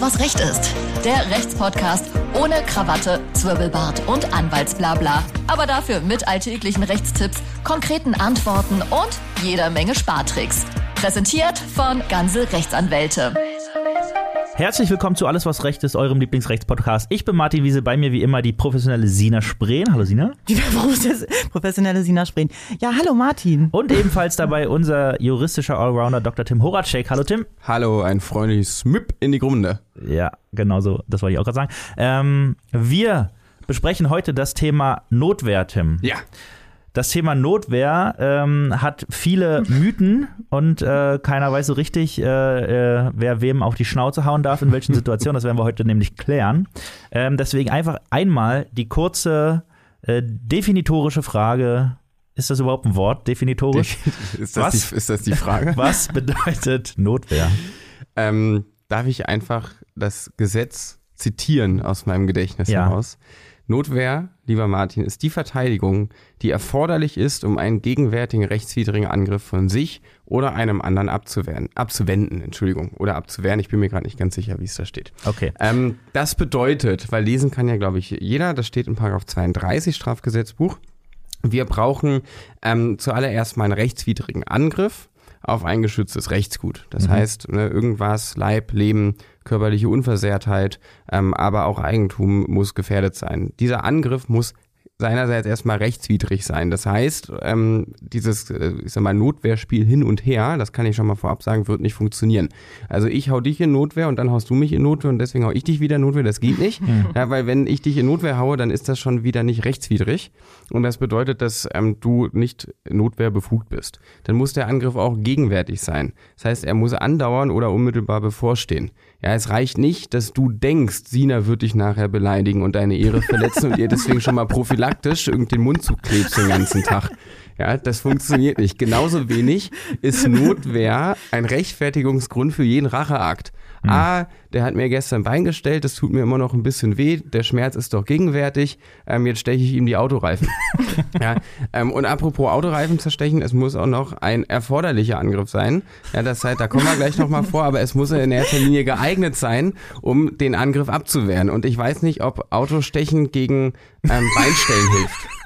Was Recht ist. Der Rechtspodcast ohne Krawatte, Zwirbelbart und Anwaltsblabla. Aber dafür mit alltäglichen Rechtstipps, konkreten Antworten und jeder Menge Spartricks. Präsentiert von Ganze Rechtsanwälte. Herzlich willkommen zu Alles, was Recht ist, eurem Lieblingsrechtspodcast. Ich bin Martin Wiese, bei mir wie immer die professionelle Sina Spreen. Hallo Sina. Die professionelle Sina Spreen. Ja, hallo Martin. Und ebenfalls dabei unser juristischer Allrounder Dr. Tim Horacek. Hallo Tim. Hallo, ein freundliches Smip in die Grunde. Ja, genau so, das wollte ich auch gerade sagen. Ähm, wir besprechen heute das Thema Notwehr, Tim. Ja. Das Thema Notwehr ähm, hat viele Mythen und äh, keiner weiß so richtig, äh, äh, wer wem auf die Schnauze hauen darf, in welchen Situationen. Das werden wir heute nämlich klären. Ähm, deswegen einfach einmal die kurze äh, definitorische Frage. Ist das überhaupt ein Wort, definitorisch? ist, das was, die, ist das die Frage? Was bedeutet Notwehr? Ähm, darf ich einfach das Gesetz zitieren aus meinem Gedächtnis ja. heraus? Notwehr, lieber Martin, ist die Verteidigung, die erforderlich ist, um einen gegenwärtigen rechtswidrigen Angriff von sich oder einem anderen abzuwehren, abzuwenden, Entschuldigung, oder abzuwehren. Ich bin mir gerade nicht ganz sicher, wie es da steht. Okay. Ähm, das bedeutet, weil lesen kann ja, glaube ich, jeder, das steht in Paragraph 32 Strafgesetzbuch. Wir brauchen ähm, zuallererst mal einen rechtswidrigen Angriff auf ein geschütztes Rechtsgut. Das mhm. heißt, ne, irgendwas, Leib, Leben, körperliche Unversehrtheit, ähm, aber auch Eigentum muss gefährdet sein. Dieser Angriff muss seinerseits erstmal rechtswidrig sein. Das heißt, ähm, dieses, äh, ich sag mal, Notwehrspiel hin und her, das kann ich schon mal vorab sagen, wird nicht funktionieren. Also ich hau dich in Notwehr und dann haust du mich in Notwehr und deswegen hau ich dich wieder in Notwehr, das geht nicht. Mhm. Ja, weil wenn ich dich in Notwehr haue, dann ist das schon wieder nicht rechtswidrig. Und das bedeutet, dass ähm, du nicht Notwehr befugt bist. Dann muss der Angriff auch gegenwärtig sein. Das heißt, er muss andauern oder unmittelbar bevorstehen. Ja, es reicht nicht, dass du denkst, Sina wird dich nachher beleidigen und deine Ehre verletzen und ihr deswegen schon mal prophylaktisch irgendwie den Mund zuklebst den ganzen Tag. Ja, das funktioniert nicht. Genauso wenig ist Notwehr ein Rechtfertigungsgrund für jeden Racheakt. Mhm. Ah, der hat mir gestern Bein gestellt, das tut mir immer noch ein bisschen weh, der Schmerz ist doch gegenwärtig, ähm, jetzt steche ich ihm die Autoreifen. ja, ähm, und apropos Autoreifen zerstechen, es muss auch noch ein erforderlicher Angriff sein. Ja, das heißt, da kommen wir gleich nochmal vor, aber es muss in erster Linie geeignet sein, um den Angriff abzuwehren. Und ich weiß nicht, ob Autostechen gegen ähm, Beinstellen hilft.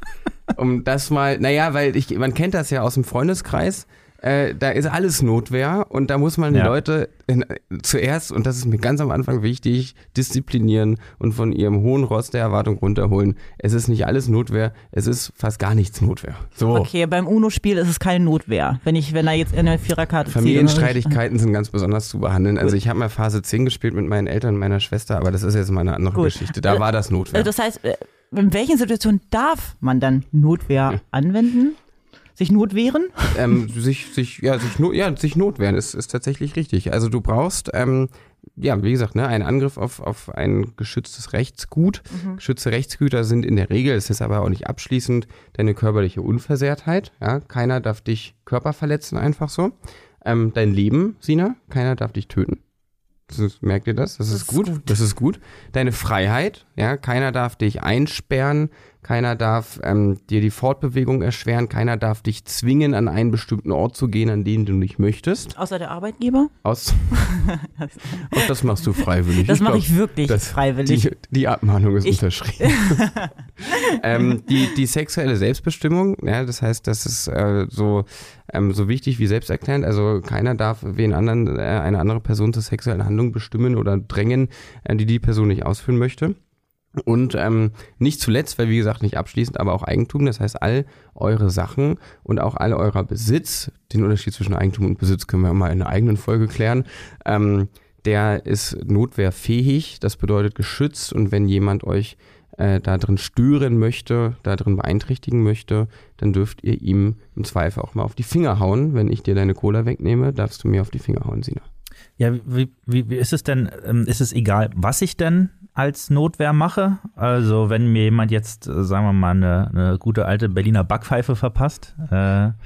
Um das mal, naja, weil ich, man kennt das ja aus dem Freundeskreis äh, da ist alles Notwehr und da muss man die Leute in, zuerst, und das ist mir ganz am Anfang wichtig, disziplinieren und von ihrem hohen Ross der Erwartung runterholen. Es ist nicht alles Notwehr, es ist fast gar nichts Notwehr. So. Okay, beim UNO-Spiel ist es keine Notwehr, wenn ich, wenn er jetzt in eine Viererkarte. Familienstreitigkeiten sind ganz besonders zu behandeln. Also ich habe mal Phase 10 gespielt mit meinen Eltern und meiner Schwester, aber das ist jetzt mal eine andere Gut. Geschichte. Da war das Notwehr. Das heißt, äh, in welchen Situationen darf man dann Notwehr anwenden? Sich notwehren? Ähm, sich, sich, ja, sich, ja, sich notwehren ist, ist tatsächlich richtig. Also du brauchst, ähm, ja, wie gesagt, ne, einen Angriff auf, auf ein geschütztes Rechtsgut. Mhm. Geschützte Rechtsgüter sind in der Regel, es ist aber auch nicht abschließend, deine körperliche Unversehrtheit. Ja? Keiner darf dich Körper verletzen, einfach so. Ähm, dein Leben, Sina, keiner darf dich töten. Ist, merkt ihr das? Das, das ist, gut. gut. Das ist gut. Deine Freiheit, ja, keiner darf dich einsperren, keiner darf ähm, dir die Fortbewegung erschweren, keiner darf dich zwingen, an einen bestimmten Ort zu gehen, an den du nicht möchtest. Außer der Arbeitgeber? Aus Auch das machst du freiwillig. Das mache ich wirklich freiwillig. Die, die Abmahnung ist ich unterschrieben. ähm, die, die sexuelle Selbstbestimmung, ja, das heißt, das ist äh, so, ähm, so wichtig wie selbsterklärend. Also keiner darf wen anderen, äh, eine andere Person zur sexuellen Handlung bestimmen oder drängen, äh, die die Person nicht ausführen möchte. Und ähm, nicht zuletzt, weil wie gesagt nicht abschließend, aber auch Eigentum. Das heißt, all eure Sachen und auch all eurer Besitz, den Unterschied zwischen Eigentum und Besitz können wir mal in einer eigenen Folge klären, ähm, der ist notwehrfähig, das bedeutet geschützt und wenn jemand euch äh, da drin stören möchte, da drin beeinträchtigen möchte, dann dürft ihr ihm im Zweifel auch mal auf die Finger hauen. Wenn ich dir deine Cola wegnehme, darfst du mir auf die Finger hauen, Sina. Ja, wie, wie, wie ist es denn, ähm, ist es egal, was ich denn als Notwehr mache. Also wenn mir jemand jetzt, äh, sagen wir mal, eine, eine gute alte Berliner Backpfeife verpasst. Äh.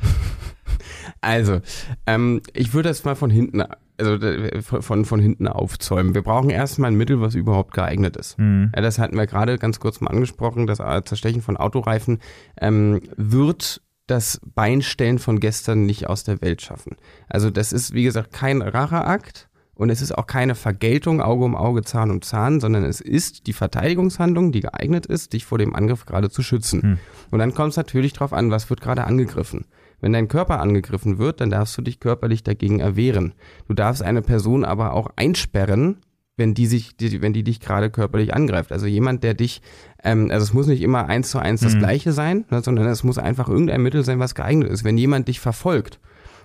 Also, ähm, ich würde das mal von hinten, also von, von hinten aufzäumen. Wir brauchen erstmal ein Mittel, was überhaupt geeignet ist. Mhm. Das hatten wir gerade ganz kurz mal angesprochen. Das Zerstechen von Autoreifen ähm, wird das Beinstellen von gestern nicht aus der Welt schaffen. Also das ist, wie gesagt, kein Racheakt Und es ist auch keine Vergeltung Auge um Auge, Zahn um Zahn, sondern es ist die Verteidigungshandlung, die geeignet ist, dich vor dem Angriff gerade zu schützen. Hm. Und dann kommt es natürlich darauf an, was wird gerade angegriffen. Wenn dein Körper angegriffen wird, dann darfst du dich körperlich dagegen erwehren. Du darfst eine Person aber auch einsperren, wenn die sich, die, wenn die dich gerade körperlich angreift. Also jemand, der dich, ähm, also es muss nicht immer eins zu eins das Mhm. Gleiche sein, ne, sondern es muss einfach irgendein Mittel sein, was geeignet ist. Wenn jemand dich verfolgt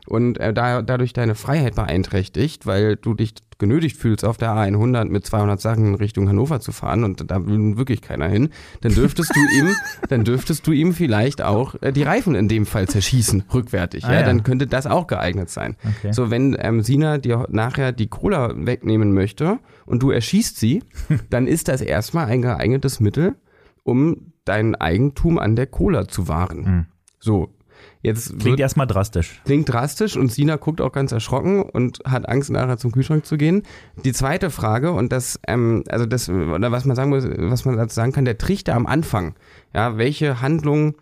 und äh, da, dadurch deine Freiheit beeinträchtigt, weil du dich genötigt fühlst, auf der A100 mit 200 Sachen in Richtung Hannover zu fahren und da will wirklich keiner hin, dann dürftest du ihm, dann dürftest du ihm vielleicht auch äh, die Reifen in dem Fall zerschießen, rückwärtig. Ah, ja, ja. dann könnte das auch geeignet sein. Okay. So, wenn ähm, Sina dir nachher die Cola wegnehmen möchte und du erschießt sie, dann ist das erstmal ein geeignetes Mittel, um dein Eigentum an der Cola zu wahren. Mhm. So, jetzt Klingt wird, erstmal drastisch. klingt drastisch und Sina guckt auch ganz erschrocken und hat Angst, nachher zum Kühlschrank zu gehen. Die zweite Frage, und das, ähm, also das, oder was man sagen muss, was man dazu sagen kann, der Trichter am Anfang, ja, welche Handlung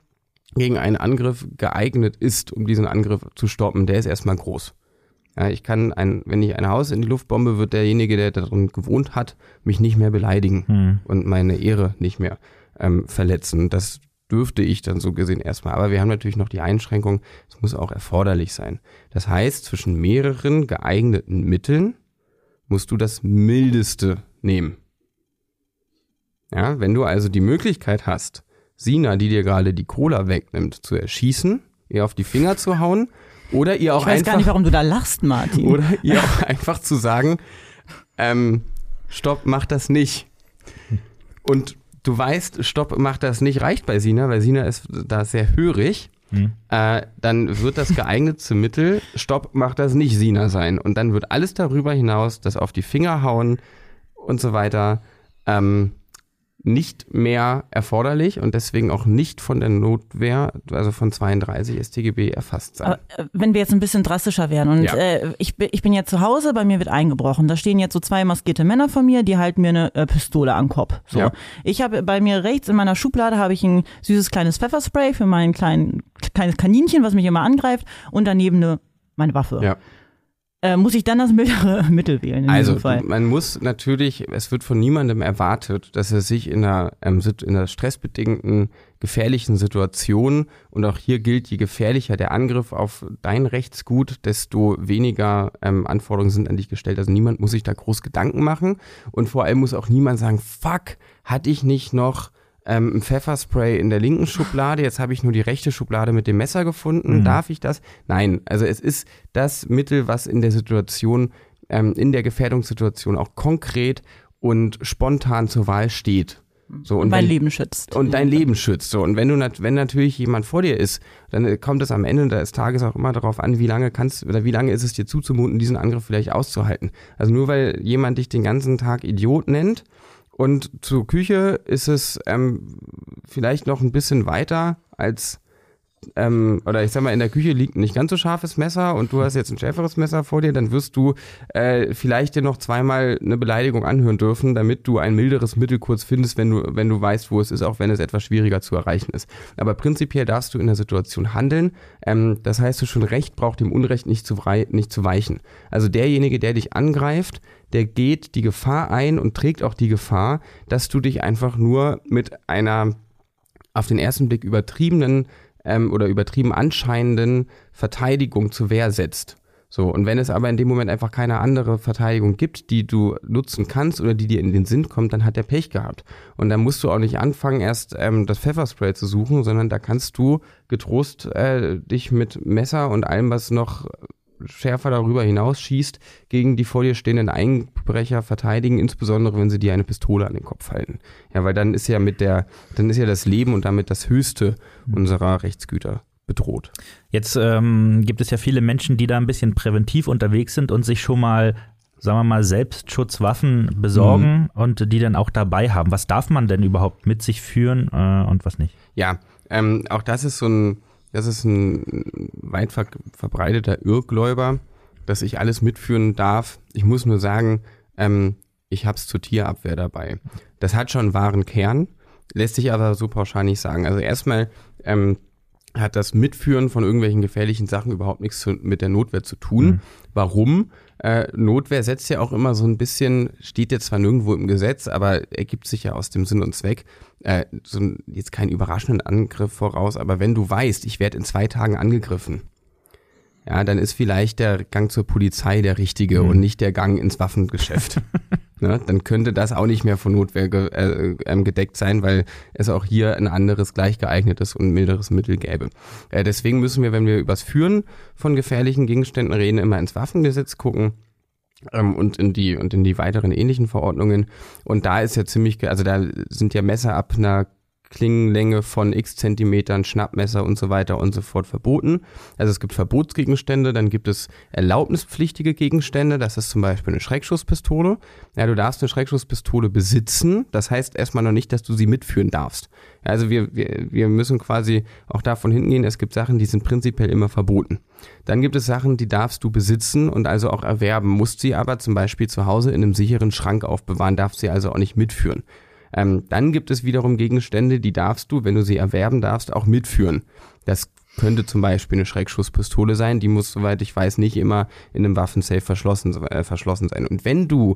gegen einen Angriff geeignet ist, um diesen Angriff zu stoppen, der ist erstmal groß. Ja, ich kann ein, wenn ich ein Haus in die Luft bombe, wird derjenige, der darin gewohnt hat, mich nicht mehr beleidigen Hm. und meine Ehre nicht mehr ähm, verletzen. Das dürfte ich dann so gesehen erstmal. Aber wir haben natürlich noch die Einschränkung, es muss auch erforderlich sein. Das heißt, zwischen mehreren geeigneten Mitteln musst du das mildeste nehmen. Ja, wenn du also die Möglichkeit hast, Sina, die dir gerade die Cola wegnimmt, zu erschießen, ihr auf die Finger zu hauen oder ihr auch Ich weiß einfach gar nicht, warum du da lachst, Martin. oder ihr auch einfach zu sagen, ähm, stopp, mach das nicht. Und du weißt, stopp, mach das nicht, reicht bei Sina, weil Sina ist da sehr hörig. Hm. Äh, dann wird das geeignete Mittel, stopp, mach das nicht Sina sein. Und dann wird alles darüber hinaus, das auf die Finger hauen und so weiter, ähm, nicht mehr erforderlich und deswegen auch nicht von der Notwehr, also von 32 StGB erfasst sein. Aber, äh, wenn wir jetzt ein bisschen drastischer wären und Ja. äh, ich, bin- ich bin jetzt zu Hause, bei mir wird eingebrochen. Da stehen jetzt so zwei maskierte Männer von mir, die halten mir eine äh, Pistole an den Kopf. So. Ja. Ich habe bei mir rechts in meiner Schublade habe ich ein süßes kleines Pfefferspray für mein kleinen, kleines Kaninchen, was mich immer angreift und daneben eine, meine Waffe. Ja. Äh, muss ich dann das mildere Mittel wählen in Also diesem Fall? man muss natürlich, es wird von niemandem erwartet, dass er sich in einer, ähm, in einer stressbedingten, gefährlichen Situation und auch hier gilt, je gefährlicher der Angriff auf dein Rechtsgut, desto weniger ähm, Anforderungen sind an dich gestellt. Also niemand muss sich da groß Gedanken machen und vor allem muss auch niemand sagen, fuck, hatte ich nicht noch ähm, ein Pfefferspray in der linken Schublade, jetzt habe ich nur die rechte Schublade mit dem Messer gefunden, Mhm. darf ich das? Nein, also es ist das Mittel, was in der Situation, ähm, in der Gefährdungssituation auch konkret und spontan zur Wahl steht. So, und mein wenn- Leben schützt. und dein Leben schützt. So. Und wenn du nat wenn natürlich jemand vor dir ist, dann äh, kommt es am Ende des Tages auch immer darauf an, wie lange kannst oder wie lange ist es dir zuzumuten, diesen Angriff vielleicht auszuhalten. Also nur weil jemand dich den ganzen Tag Idiot nennt und zur Küche ist es ähm, vielleicht noch ein bisschen weiter als ähm, oder ich sag mal, in der Küche liegt ein nicht ganz so scharfes Messer und du hast jetzt ein schärferes Messer vor dir, dann wirst du äh, vielleicht dir noch zweimal eine Beleidigung anhören dürfen, damit du ein milderes Mittel kurz findest, wenn du, wenn du weißt, wo es ist, auch wenn es etwas schwieriger zu erreichen ist. Aber prinzipiell darfst du in der Situation handeln. Ähm, das heißt, du schon Recht braucht dem Unrecht nicht zu, nicht zu weichen. Also derjenige, der dich angreift, der geht die Gefahr ein und trägt auch die Gefahr, dass du dich einfach nur mit einer auf den ersten Blick übertriebenen ähm, oder übertrieben anscheinenden Verteidigung zur Wehr setzt. So, und wenn es aber in dem Moment einfach keine andere Verteidigung gibt, die du nutzen kannst oder die dir in den Sinn kommt, dann hat der Pech gehabt. Und dann musst du auch nicht anfangen, erst ähm, das Pfefferspray zu suchen, sondern da kannst du getrost äh, dich mit Messer und allem, was noch schärfer darüber hinaus schießt, gegen die vor dir stehenden Einbrecher verteidigen, insbesondere wenn sie dir eine Pistole an den Kopf halten. Ja, weil dann ist ja mit der, dann ist ja das Leben und damit das Höchste unserer Rechtsgüter bedroht. Jetzt ähm, gibt es ja viele Menschen, die da ein bisschen präventiv unterwegs sind und sich schon mal, sagen wir mal, Selbstschutzwaffen besorgen und die dann auch dabei haben. Was darf man denn überhaupt mit sich führen äh, und was nicht? Ja, ähm, auch das ist so ein, das ist ein weit ver verbreiteter Irrgläuber, dass ich alles mitführen darf. Ich muss nur sagen, ähm, ich hab's zur Tierabwehr dabei. Das hat schon einen wahren Kern, lässt sich aber so pauschal nicht sagen. Also erstmal ähm, hat das Mitführen von irgendwelchen gefährlichen Sachen überhaupt nichts zu, mit der Notwehr zu tun. Mhm. Warum? Äh, Notwehr setzt ja auch immer so ein bisschen, steht jetzt zwar nirgendwo im Gesetz, aber ergibt sich ja aus dem Sinn und Zweck, äh, so ein, jetzt keinen überraschenden Angriff voraus, aber wenn du weißt, ich werde in zwei Tagen angegriffen, ja, dann ist vielleicht der Gang zur Polizei der richtige Mhm. und nicht der Gang ins Waffengeschäft. ne? Dann könnte das auch nicht mehr von Notwehr ge äh, ähm, gedeckt sein, weil es auch hier ein anderes gleich geeignetes und milderes Mittel gäbe. Äh, deswegen müssen wir, wenn wir übers Führen von gefährlichen Gegenständen reden, immer ins Waffengesetz gucken ähm, und in die und in die weiteren ähnlichen Verordnungen. Und da ist ja ziemlich, also da sind ja Messer ab einer Klingenlänge von x Zentimetern, Schnappmesser und so weiter und so fort verboten. Also es gibt Verbotsgegenstände, dann gibt es erlaubnispflichtige Gegenstände, das ist zum Beispiel eine Schreckschusspistole. Ja, du darfst eine Schreckschusspistole besitzen, das heißt erstmal noch nicht, dass du sie mitführen darfst. Also wir, wir, wir müssen quasi auch davon hingehen, es gibt Sachen, die sind prinzipiell immer verboten. Dann gibt es Sachen, die darfst du besitzen und also auch erwerben, musst sie aber zum Beispiel zu Hause in einem sicheren Schrank aufbewahren, darfst sie also auch nicht mitführen. Ähm, dann gibt es wiederum Gegenstände, die darfst du, wenn du sie erwerben darfst, auch mitführen. Das könnte zum Beispiel eine Schreckschusspistole sein, die muss, soweit ich weiß, nicht immer in einem Waffensafe verschlossen, äh, verschlossen sein. Und wenn du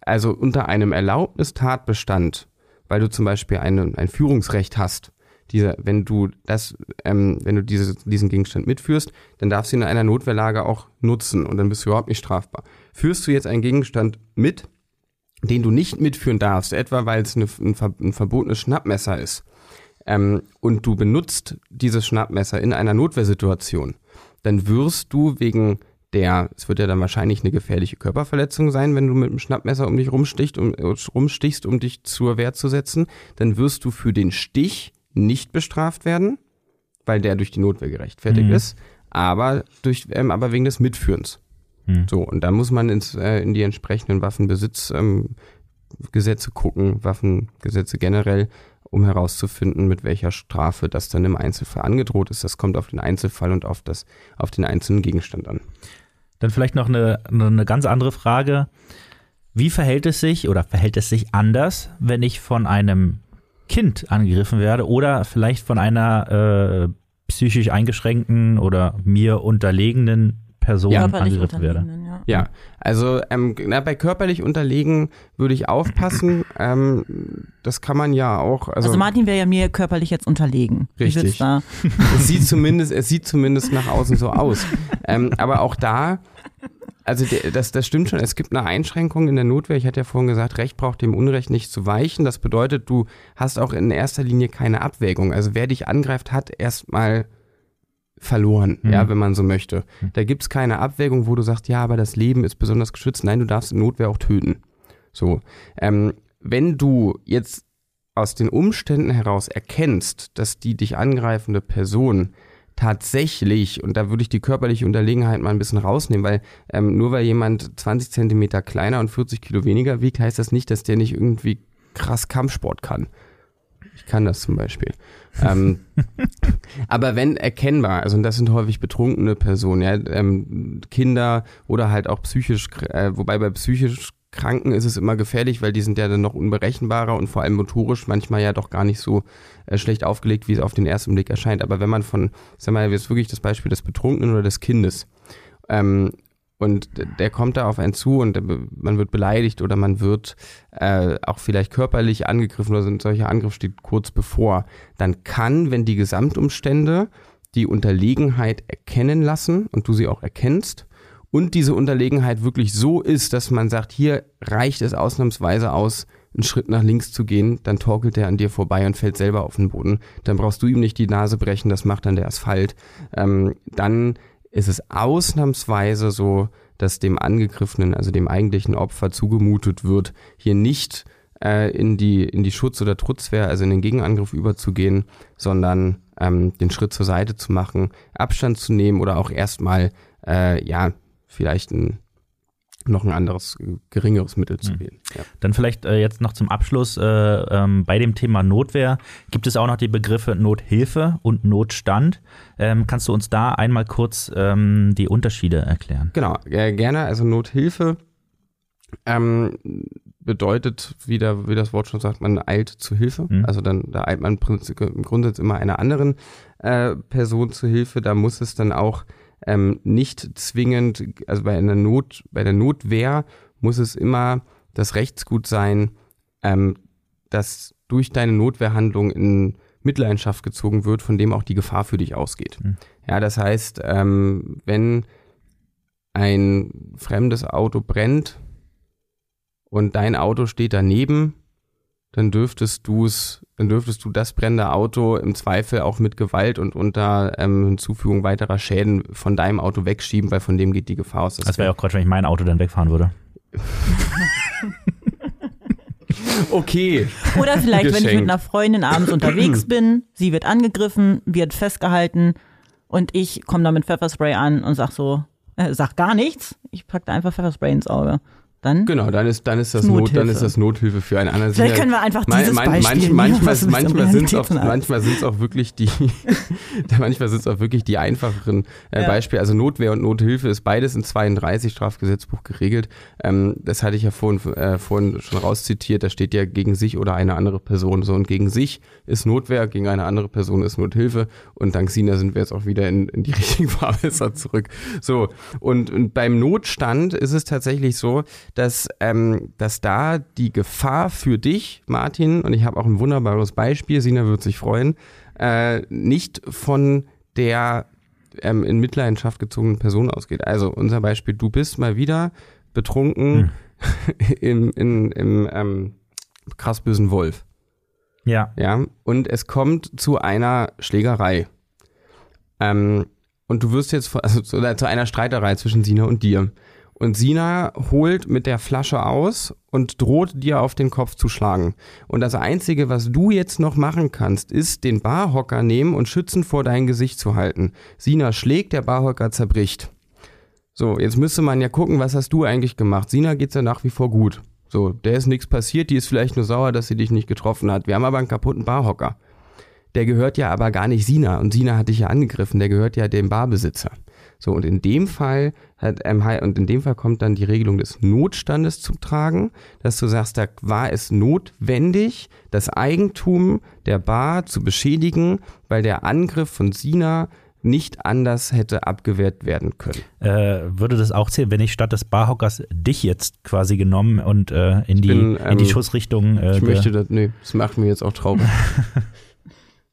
also unter einem Erlaubnistatbestand, weil du zum Beispiel eine, ein Führungsrecht hast, diese, wenn du das, ähm, wenn du diese, diesen Gegenstand mitführst, dann darfst du ihn in einer Notwehrlage auch nutzen und dann bist du überhaupt nicht strafbar. Führst du jetzt einen Gegenstand mit, den du nicht mitführen darfst, etwa weil es eine, ein, ver- ein verbotenes Schnappmesser ist, ähm, und du benutzt dieses Schnappmesser in einer Notwehrsituation, dann wirst du wegen der, es wird ja dann wahrscheinlich eine gefährliche Körperverletzung sein, wenn du mit dem Schnappmesser um dich rumstichst, um, äh, rumstichst, um dich zur Wehr zu setzen, dann wirst du für den Stich nicht bestraft werden, weil der durch die Notwehr gerechtfertigt Mhm. ist, aber, durch, ähm, aber wegen des Mitführens. Mhm. So, und da muss man ins, äh, in die entsprechenden Waffenbesitzgesetze ähm, gucken, Waffengesetze generell, um herauszufinden, mit welcher Strafe das dann im Einzelfall angedroht ist. Das kommt auf den Einzelfall und auf, das, auf den einzelnen Gegenstand an. Dann vielleicht noch eine, eine ganz andere Frage. Wie verhält es sich oder verhält es sich anders, wenn ich von einem Kind angegriffen werde oder vielleicht von einer äh, psychisch eingeschränkten oder mir unterlegenen Person Körperlich angegriffen werde? Ja. Ja, also ähm, na, bei körperlich unterlegen würde ich aufpassen. ähm, das kann man ja auch. Also, Also, Martin wäre ja mir körperlich jetzt unterlegen. Richtig. sitzt Da? es sieht zumindest, es sieht zumindest nach außen so aus. ähm, aber auch da, also das, das stimmt schon, es gibt eine Einschränkung in der Notwehr. Ich hatte ja vorhin gesagt, Recht braucht dem Unrecht nicht zu weichen. Das bedeutet, du hast auch in erster Linie keine Abwägung. Also wer dich angreift, hat erstmal verloren, Mhm. ja, wenn man so möchte. Da gibt's keine Abwägung, wo du sagst, ja, aber das Leben ist besonders geschützt. Nein, du darfst in Notwehr auch töten. So. Ähm, wenn du jetzt aus den Umständen heraus erkennst, dass die dich angreifende Person tatsächlich, und da würde ich die körperliche Unterlegenheit mal ein bisschen rausnehmen, weil ähm, nur weil jemand 20 Zentimeter kleiner und 40 Kilo weniger wiegt, heißt das nicht, dass der nicht irgendwie krass Kampfsport kann. Ich kann das zum Beispiel. ähm, aber wenn erkennbar, also und das sind häufig betrunkene Personen, ja, ähm, Kinder oder halt auch psychisch, äh, wobei bei psychisch Kranken ist es immer gefährlich, weil die sind ja dann noch unberechenbarer und vor allem motorisch manchmal ja doch gar nicht so äh, schlecht aufgelegt, wie es auf den ersten Blick erscheint. Aber wenn man von, sag mal, jetzt wirklich das Beispiel des Betrunkenen oder des Kindes, ähm, und der kommt da auf einen zu und man wird beleidigt oder man wird äh, auch vielleicht körperlich angegriffen oder ein solcher Angriff steht kurz bevor, dann kann, wenn die Gesamtumstände die Unterlegenheit erkennen lassen und du sie auch erkennst und diese Unterlegenheit wirklich so ist, dass man sagt, hier reicht es ausnahmsweise aus, einen Schritt nach links zu gehen, dann torkelt er an dir vorbei und fällt selber auf den Boden. Dann brauchst du ihm nicht die Nase brechen, das macht dann der Asphalt. Ähm, dann ist es ausnahmsweise so, dass dem Angegriffenen, also dem eigentlichen Opfer zugemutet wird, hier nicht äh, in die in die Schutz- oder Trutzwehr, also in den Gegenangriff überzugehen, sondern ähm, den Schritt zur Seite zu machen, Abstand zu nehmen oder auch erstmal äh, ja vielleicht ein noch ein anderes geringeres Mittel zu Hm. wählen. Ja. Dann vielleicht äh, jetzt noch zum Abschluss äh, ähm, bei dem Thema Notwehr gibt es auch noch die Begriffe Nothilfe und Notstand. Ähm, kannst du uns da einmal kurz ähm, die Unterschiede erklären? Genau, äh, gerne. Also Nothilfe ähm, bedeutet, wie, der, wie das Wort schon sagt, man eilt zu Hilfe. Mhm. Also dann da eilt man im Prinzip- im Grundsatz immer einer anderen äh, Person zu Hilfe. Da muss es dann auch ähm, nicht zwingend, also bei einer Not, bei der Notwehr muss es immer das Rechtsgut sein, ähm, das durch deine Notwehrhandlung in Mitleidenschaft gezogen wird, von dem auch die Gefahr für dich ausgeht. Mhm. Ja, das heißt, ähm, wenn ein fremdes Auto brennt und dein Auto steht daneben, dann dürftest du es, dann dürftest du das brennende Auto im Zweifel auch mit Gewalt und unter ähm, Hinzufügung weiterer Schäden von deinem Auto wegschieben, weil von dem geht die Gefahr aus. dass Das wäre ja auch Quatsch, wenn ich mein Auto dann wegfahren würde. okay. Oder vielleicht, wenn ich Geschenkt. mit einer Freundin abends unterwegs bin, sie wird angegriffen, wird festgehalten und ich komme da mit Pfefferspray an und sag so, äh, sag gar nichts, ich pack da einfach Pfefferspray ins Auge. Dann Genau, dann ist, dann ist das Not, dann Nothilfe. ist das Nothilfe für einen anderen. Vielleicht Sind können wir einfach dieses man- Beispiel manch- nehmen, manchmal, mit der manchmal sind es auch, manchmal auch wirklich die, manchmal sind es auch wirklich die einfacheren äh, Ja. Beispiele. Also Notwehr und Nothilfe ist beides in 32 Strafgesetzbuch geregelt. Ähm, das hatte ich ja vorhin, äh, vorhin schon rauszitiert. Da steht ja gegen sich oder eine andere Person. So und gegen sich ist Notwehr, gegen eine andere Person ist Nothilfe. Und dank Sina sind wir jetzt auch wieder in, in die richtigen Fahrwässer zurück. So und, und beim Notstand ist es tatsächlich so, dass ähm, dass da die Gefahr für dich, Martin, und ich habe auch ein wunderbares Beispiel, Sina wird sich freuen, äh, nicht von der ähm, in Mitleidenschaft gezogenen Person ausgeht. Also unser Beispiel, du bist mal wieder betrunken im, in, im ähm, krass bösen Wolf. Ja. Ja, und es kommt zu einer Schlägerei. Ähm, und du wirst jetzt, also zu, zu einer Streiterei zwischen Sina und dir. Und Sina holt mit der Flasche aus und droht dir auf den Kopf zu schlagen. Und das Einzige, was du jetzt noch machen kannst, ist den Barhocker nehmen und schützen vor dein Gesicht zu halten. Sina schlägt, der Barhocker zerbricht. So, jetzt müsste man ja gucken, was hast du eigentlich gemacht? Sina geht's ja nach wie vor gut. So, der ist nichts passiert, die ist vielleicht nur sauer, dass sie dich nicht getroffen hat. Wir haben aber einen kaputten Barhocker. Der gehört ja aber gar nicht Sina und Sina hat dich ja angegriffen, der gehört ja dem Barbesitzer. So, und in dem Fall hat, ähm, hi- und in dem Fall kommt dann die Regelung des Notstandes zum Tragen, dass du sagst, da war es notwendig, das Eigentum der Bar zu beschädigen, weil der Angriff von Sina nicht anders hätte abgewehrt werden können. Äh, würde das auch zählen, wenn ich statt des Barhockers dich jetzt quasi genommen und äh, in, die, bin, in die ähm, Schussrichtung. Äh, Ich möchte das, nee, das macht mir jetzt auch traurig.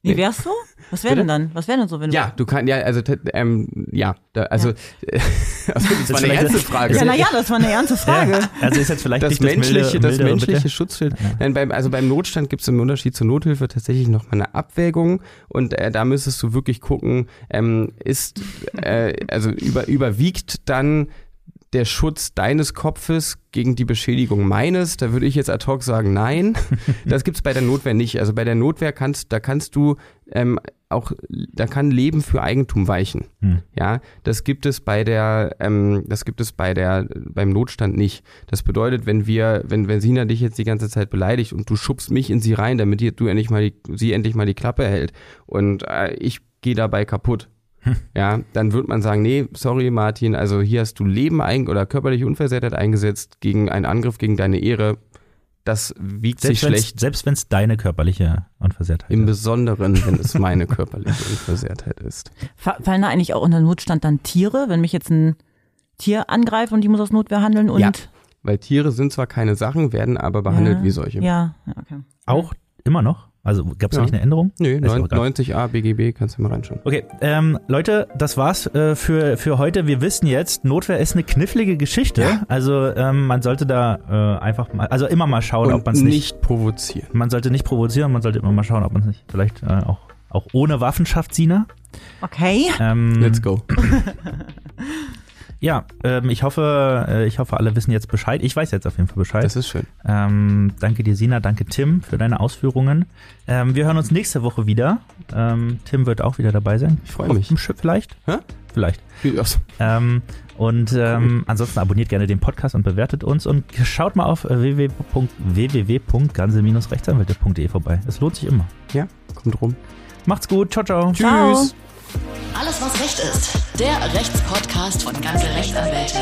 Wie wär's so? Was wäre denn dann? Was wäre denn so, wenn du Ja, du kannst, ja, also, ähm, ja, da, also, also, das war eine ernste Frage. Ja, naja, das war eine ernste Frage. Ja, also ist jetzt vielleicht das nicht das menschliche, milde, das menschliche bitte? Schutzschild. Nein, beim, also beim Notstand gibt es im Unterschied zur Nothilfe tatsächlich noch mal eine Abwägung und äh, da müsstest du wirklich gucken, ähm, ist, äh, also über, überwiegt dann der Schutz deines Kopfes gegen die Beschädigung meines, da würde ich jetzt ad hoc sagen, nein. Das gibt's bei der Notwehr nicht. Also bei der Notwehr kannst, da kannst du ähm, auch, da kann Leben für Eigentum weichen. Hm. Ja, das gibt es bei der, ähm, das gibt es bei der, beim Notstand nicht. Das bedeutet, wenn wir, wenn, wenn Sina dich jetzt die ganze Zeit beleidigt und du schubst mich in sie rein, damit die, du endlich mal die, sie endlich mal die Klappe hält und äh, ich gehe dabei kaputt. Ja, dann wird man sagen, nee, sorry Martin, also hier hast du Leben ein oder körperliche Unversehrtheit eingesetzt gegen einen Angriff gegen deine Ehre. Das wiegt sich Selbst wenn's- schlecht. Selbst wenn es deine körperliche Unversehrtheit Im ist. Besonderen, wenn es meine körperliche Unversehrtheit ist. Fa- Fallen da eigentlich auch unter Notstand dann Tiere, wenn mich jetzt ein Tier angreift und ich muss aus Notwehr handeln und Ja, Weil Tiere sind zwar keine Sachen, werden aber behandelt Ja. wie solche. Ja, okay. Auch immer noch? Also gab es Ja. nicht eine Änderung? Nö, Ist neun- auch egal. 90a BGB, kannst du mal reinschauen. Okay, ähm, Leute, das war's äh, für, für heute. Wir wissen jetzt, Notwehr ist eine knifflige Geschichte. Ja. Also ähm, man sollte da äh, einfach mal, also immer mal schauen, ob man es Und nicht, nicht provozieren. man sollte nicht provozieren, man sollte immer mal schauen, ob man es nicht vielleicht äh, auch, auch ohne Waffen schafft, Sina. Okay. Ähm, Let's go. Ja, ähm, ich hoffe, äh, ich hoffe, alle wissen jetzt Bescheid. Ich weiß jetzt auf jeden Fall Bescheid. Das ist schön. Ähm, danke dir, Sina. Danke, Tim, für deine Ausführungen. Ähm, wir hören uns nächste Woche wieder. Ähm, Tim wird auch wieder dabei sein. Ich freue Auf mich. vielleicht? Hä? Vielleicht. Ja, Ähm, und ähm, ansonsten abonniert gerne den Podcast und bewertet uns und schaut mal auf äh, www. www.ganze-rechtsanwälte.de vorbei. Es lohnt sich immer. Ja, kommt rum. Macht's gut. Ciao, ciao. Ciao. Alles, was Recht ist. Der Rechtspodcast von ganze Rechtsanwälte.